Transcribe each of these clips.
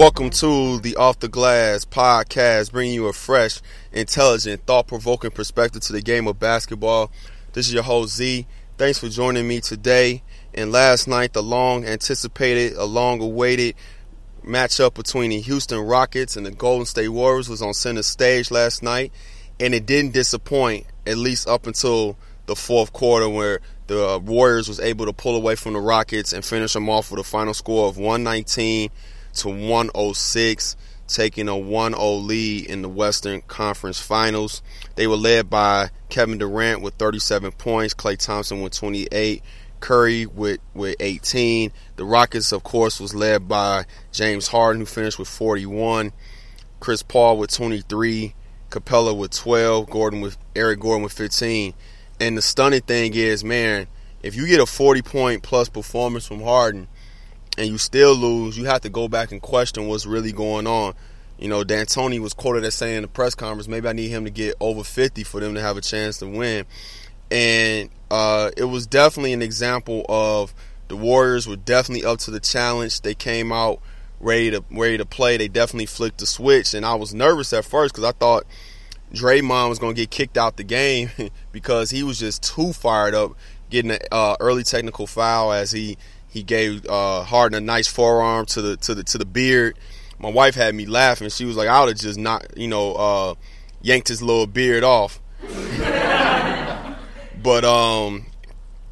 Welcome to the Off the Glass podcast, bringing you a fresh, intelligent, thought provoking perspective to the game of basketball. This is your host, Z. Thanks for joining me today. And last night, the long anticipated, a long awaited matchup between the Houston Rockets and the Golden State Warriors was on center stage last night. And it didn't disappoint, at least up until the fourth quarter, where the Warriors was able to pull away from the Rockets and finish them off with a final score of 119 to 106, taking a 1-0 lead in the Western Conference Finals. They were led by Kevin Durant with 37 points, Klay Thompson with 28, Curry with with 18. The Rockets, of course, was led by James Harden, who finished with 41, Chris Paul with 23, Capela with 12, Gordon with Eric Gordon with 15. And the stunning thing is, man, if you get a 40 point plus performance from Harden – and you still lose, you have to go back and question what's really going on. You know, D'Antoni was quoted as saying in the press conference, maybe I need him to get over 50 for them to have a chance to win. And uh, it was definitely an example of the Warriors were definitely up to the challenge. They came out ready to ready to play. They definitely flicked the switch, and I was nervous at first because I thought Draymond was going to get kicked out the game because he was just too fired up, getting an uh, early technical foul as he he gave uh, Harden a nice forearm to the to the to the beard. My wife had me laughing. She was like, "I would have just not, you know, uh, yanked his little beard off." but um,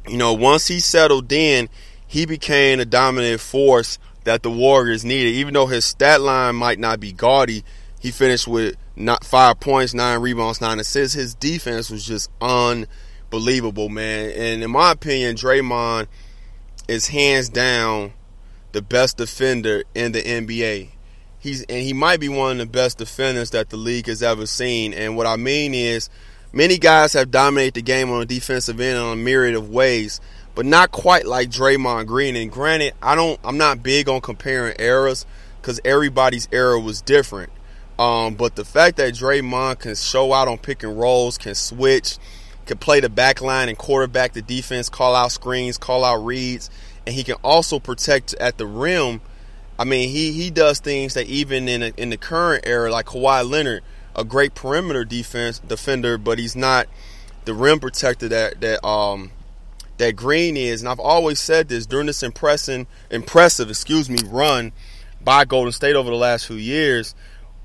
you know, once he settled in, he became a dominant force that the Warriors needed. Even though his stat line might not be gaudy, he finished with not five points, nine rebounds, nine assists. His defense was just unbelievable, man. And in my opinion, Draymond is hands down the best defender in the NBA. He's and he might be one of the best defenders that the league has ever seen. And what I mean is, many guys have dominated the game on the defensive end in a myriad of ways, but not quite like Draymond Green. And granted, I don't, I'm not big on comparing eras because everybody's era was different. Um, but the fact that Draymond can show out on pick and rolls, can switch, can play the back line and quarterback the defense, call out screens, call out reads, and he can also protect at the rim. I mean, he he does things that even in a, in the current era, like Kawhi Leonard, a great perimeter defense defender, but he's not the rim protector that that um that Green is. And I've always said this during this impressive impressive excuse me run by Golden State over the last few years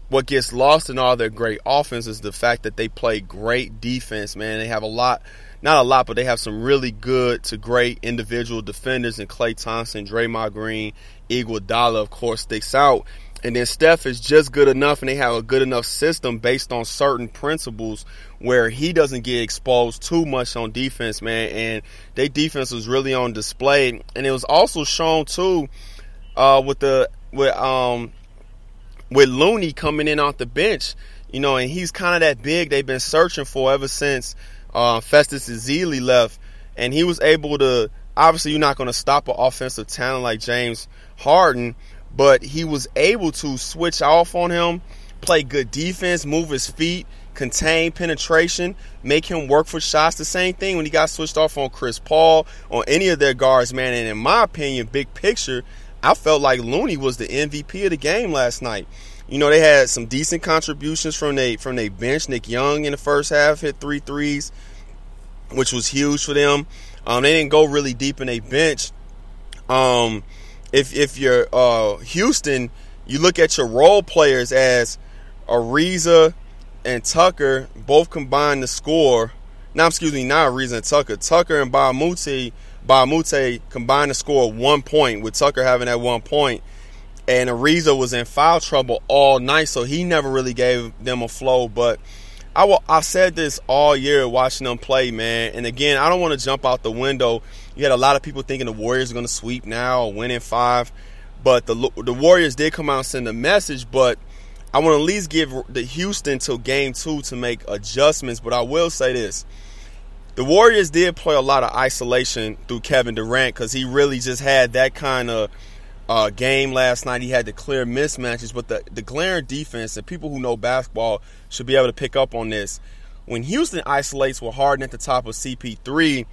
what gets lost in all their great offense is the fact that they play great defense, man. They have a lot, not a lot, but they have some really good to great individual defenders in Klay Thompson, Draymond Green, Iguodala, of course, sticks out. And then Steph is just good enough, and they have a good enough system based on certain principles where he doesn't get exposed too much on defense, man. And their defense was really on display, and it was also shown too uh, with the with um with Looney coming in off the bench, you know, and he's kind of that big they've been searching for ever since uh, Festus Ezeli left, and he was able to. Obviously, you're not going to stop an offensive talent like James Harden, but he was able to switch off on him, play good defense, move his feet, contain penetration, make him work for shots. The same thing when he got switched off on Chris Paul, on any of their guards, man. And in my opinion, big picture, I felt like Looney was the MVP of the game last night. You know, they had some decent contributions from they from their bench. Nick Young in the first half hit three threes, which was huge for them. Um, they didn't go really deep in a bench. Um, if if you're uh, Houston, you look at your role players as Ariza and Tucker both combined to score. Now, excuse me, not Ariza and Tucker. Tucker and Moute Mbah a Moute combined to score one point, with Tucker having that one point. And Ariza was in foul trouble all night, so he never really gave them a flow. But I will, I've said this all year watching them play, man. And again, I don't want to jump out the window. You had a lot of people thinking the Warriors are going to sweep now, or win in five. But the the Warriors did come out and send a message. But I want to at least give the Houston till game two to make adjustments. But I will say this: the Warriors did play a lot of isolation through Kevin Durant because he really just had that kind of uh, game last night. He had the clear mismatches, but the, the glaring defense, and people who know basketball should be able to pick up on this. When Houston isolates with Harden at the top of CP3,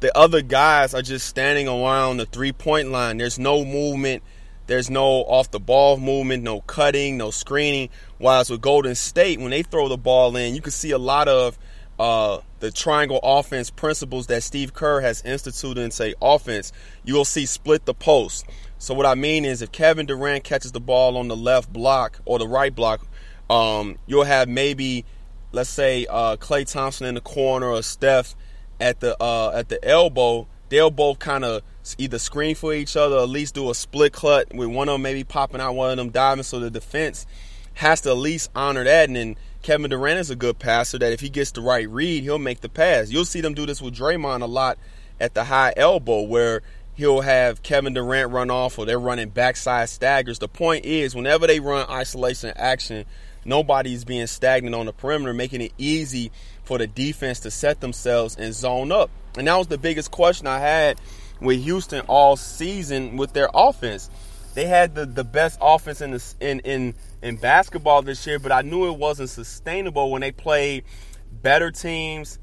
the other guys are just standing around the three point line. There's no movement. There's no off the ball movement, no cutting, no screening. While with Golden State, when they throw the ball in, you can see a lot of uh, the triangle offense principles that Steve Kerr has instituted in say offense, you will see split the post. So what I mean is if Kevin Durant catches the ball on the left block or the right block, um, you'll have maybe let's say uh, Klay Thompson in the corner or Steph at the uh, at the elbow. They'll both kind of either screen for each other or at least do a split cut with one of them maybe popping out, one of them diving. So the defense has to at least honor that. And then Kevin Durant is a good passer that if he gets the right read, he'll make the pass. You'll see them do this with Draymond a lot at the high elbow where he'll have Kevin Durant run off or they're running backside staggers. The point is, whenever they run isolation action, nobody's being stagnant on the perimeter, making it easy for the defense to set themselves and zone up. And that was the biggest question I had with Houston all season with their offense. They had the, the best offense in the in in in basketball this year, but I knew it wasn't sustainable when they played better teams.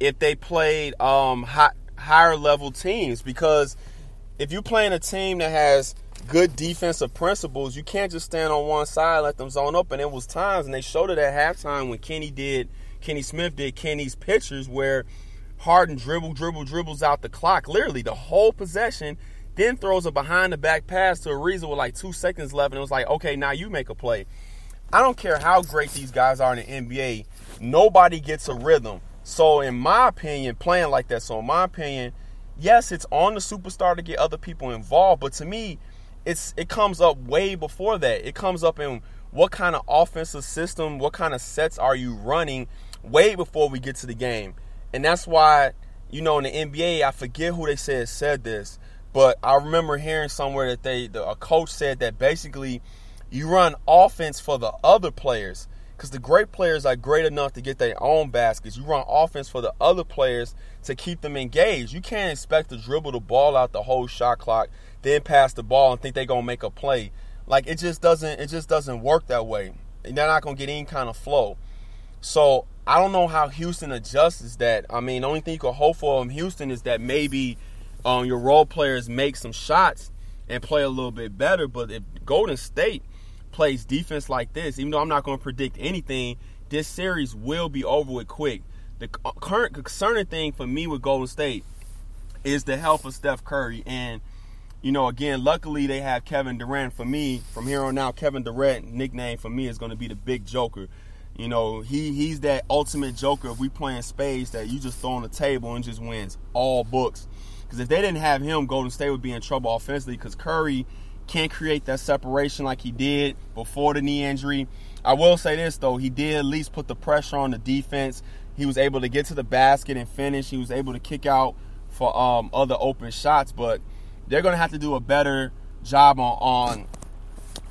If they played um, high, higher level teams, because if you're playing a team that has good defensive principles, you can't just stand on one side let them zone up. And it was times, and they showed it at halftime when Kenny did, Kenny Smith did Kenny's pictures where Harden dribble, dribble, dribbles out the clock, literally the whole possession then throws a behind the back pass to Ariza with like two seconds left, and it was like, okay, now you make a play. I don't care how great these guys are in the NBA, nobody gets a rhythm. So, in my opinion, playing like that, so in my opinion, yes, it's on the superstar to get other people involved, but to me, it's it comes up way before that. It comes up in what kind of offensive system, what kind of sets are you running way before we get to the game. And that's why, you know, in the NBA, I forget who they said said this, but I remember hearing somewhere that they the, a coach said that basically you run offense for the other players because the great players are great enough to get their own baskets. You run offense for the other players to keep them engaged. You can't expect to dribble the ball out the whole shot clock, then pass the ball and think they're gonna make a play. Like it just doesn't it just doesn't work that way. And they're not gonna get any kind of flow. So I don't know how Houston adjusts that. I mean, the only thing you can hope for from Houston is that maybe um, your role players make some shots and play a little bit better. But if Golden State plays defense like this, even though I'm not going to predict anything, this series will be over with quick. The uh, current concerning thing for me with Golden State is the health of Steph Curry. And, you know, again, luckily they have Kevin Durant. For me, from here on out, Kevin Durant nickname for me is going to be the big joker. You know, he he's that ultimate joker if we playing spades that you just throw on the table and just wins all books. Because if they didn't have him, Golden State would be in trouble offensively because Curry can't create that separation like he did before the knee injury. I will say this though, he did at least put the pressure on the defense. He was able to get to the basket and finish. He was able to kick out for um, other open shots, but they're going to have to do a better job on on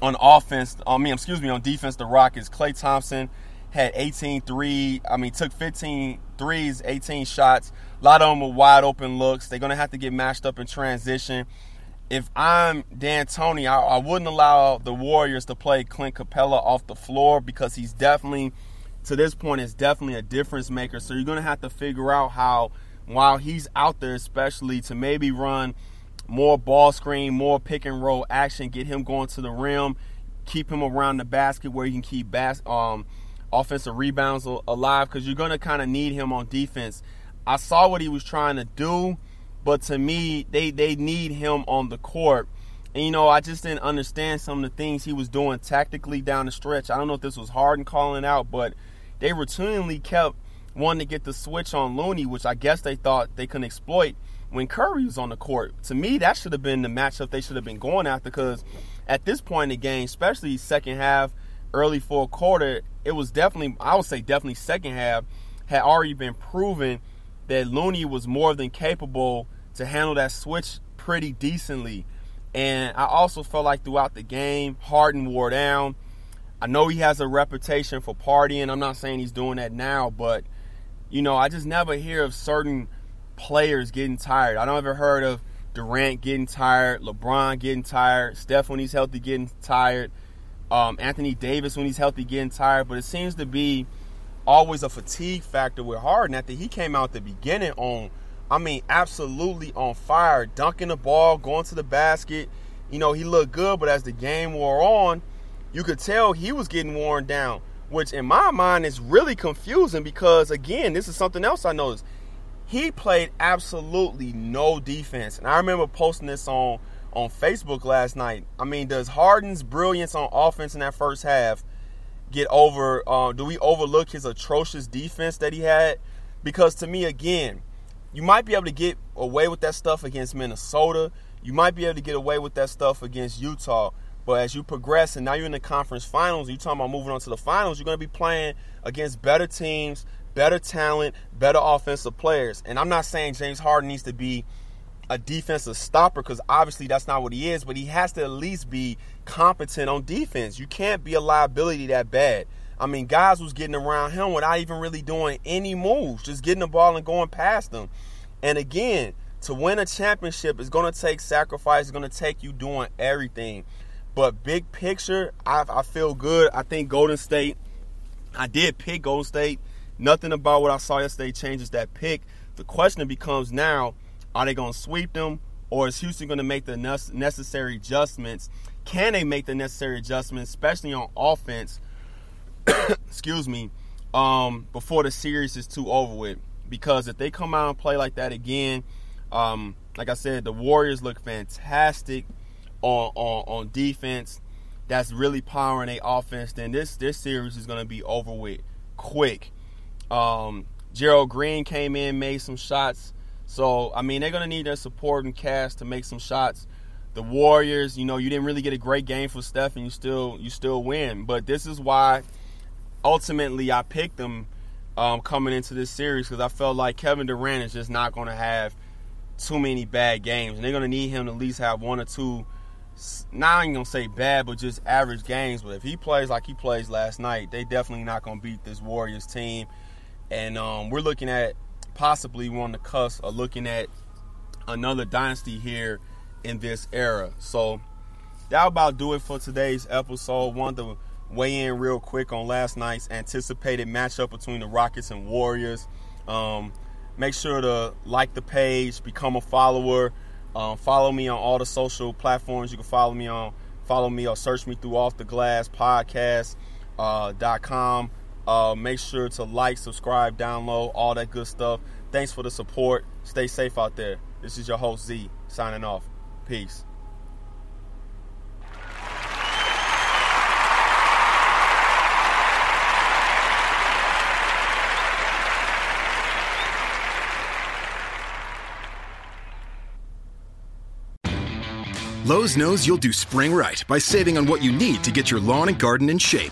on offense. I mean, excuse me, on defense. The Rockets. Klay Thompson had 18 three. I mean, took 15 threes, 18 shots. A lot of them were wide open looks. They're going to have to get matched up in transition. If I'm D'Antoni, I, I wouldn't allow the Warriors to play Clint Capela off the floor because he's definitely, to this point, is definitely a difference maker. So you're going to have to figure out how, while he's out there, especially to maybe run more ball screen, more pick and roll action, get him going to the rim, keep him around the basket where he can keep bas- um, – offensive rebounds alive because you're going to kind of need him on defense. I saw what he was trying to do, but to me, they, they need him on the court. And, you know, I just didn't understand some of the things he was doing tactically down the stretch. I don't know if this was Harden calling out, but they routinely kept wanting to get the switch on Looney, which I guess they thought they couldn't exploit when Curry was on the court. To me, that should have been the matchup they should have been going after because at this point in the game, especially second half, early fourth quarter, it was definitely, I would say, definitely second half had already been proven that Looney was more than capable to handle that switch pretty decently. And I also felt like throughout the game, Harden wore down. I know he has a reputation for partying. I'm not saying he's doing that now, but you know, I just never hear of certain players getting tired. I don't ever heard of Durant getting tired, LeBron getting tired, Steph when he's healthy getting tired, um, Anthony Davis when he's healthy getting tired. But it seems to be always a fatigue factor with Harden. After he came out the beginning on, I mean, absolutely on fire, dunking the ball, going to the basket. You know, he looked good, but as the game wore on, you could tell he was getting worn down, which in my mind is really confusing because, again, this is something else I noticed. He played absolutely no defense. And I remember posting this on, on Facebook last night. I mean, does Harden's brilliance on offense in that first half get over? Uh, do we overlook his atrocious defense that he had? Because to me, again, you might be able to get away with that stuff against Minnesota. You might be able to get away with that stuff against Utah. But as you progress and now you're in the conference finals, you're talking about moving on to the finals, you're going to be playing against better teams, better talent, better offensive players. And I'm not saying James Harden needs to be a defensive stopper because obviously that's not what he is, but he has to at least be competent on defense. You can't be a liability that bad. I mean, guys was getting around him without even really doing any moves, just getting the ball and going past them. And again, to win a championship is going to take sacrifice, it's going to take you doing everything. But big picture, I, I feel good. I think Golden State, I did pick Golden State. Nothing about what I saw yesterday changes that pick. The question becomes now, are they going to sweep them or is Houston going to make the necessary adjustments? Can they make the necessary adjustments, especially on offense? excuse me, um, before the series is too over with. Because if they come out and play like that again, um, like I said, the Warriors look fantastic on on, on defense that's really powering a offense, then this this series is going to be over with quick. Um, Gerald Green came in, made some shots. So I mean, they're going to need their supporting cast to make some shots. The Warriors, you know, you didn't really get a great game for Steph, and you still you still win. But this is why ultimately I picked them um, coming into this series because I felt like Kevin Durant is just not going to have too many bad games, and they're going to need him to at least have one or two now I ain't gonna say bad, but just average games. But if he plays like he plays last night, they definitely not gonna beat this Warriors team. And um, we're looking at possibly on the cusp of looking at another dynasty here in this era. So that about do it for today's episode. Wanted to weigh in real quick on last night's anticipated matchup between the Rockets and Warriors. Um, make sure to like the page, become a follower. Um, follow me on all the social platforms. You can follow me on follow me or search me through off the glass podcast uh, dot com. Uh, make sure to like, subscribe, download, all that good stuff. Thanks for the support. Stay safe out there. This is your host Z signing off. Peace. Lowe's knows you'll do spring right by saving on what you need to get your lawn and garden in shape.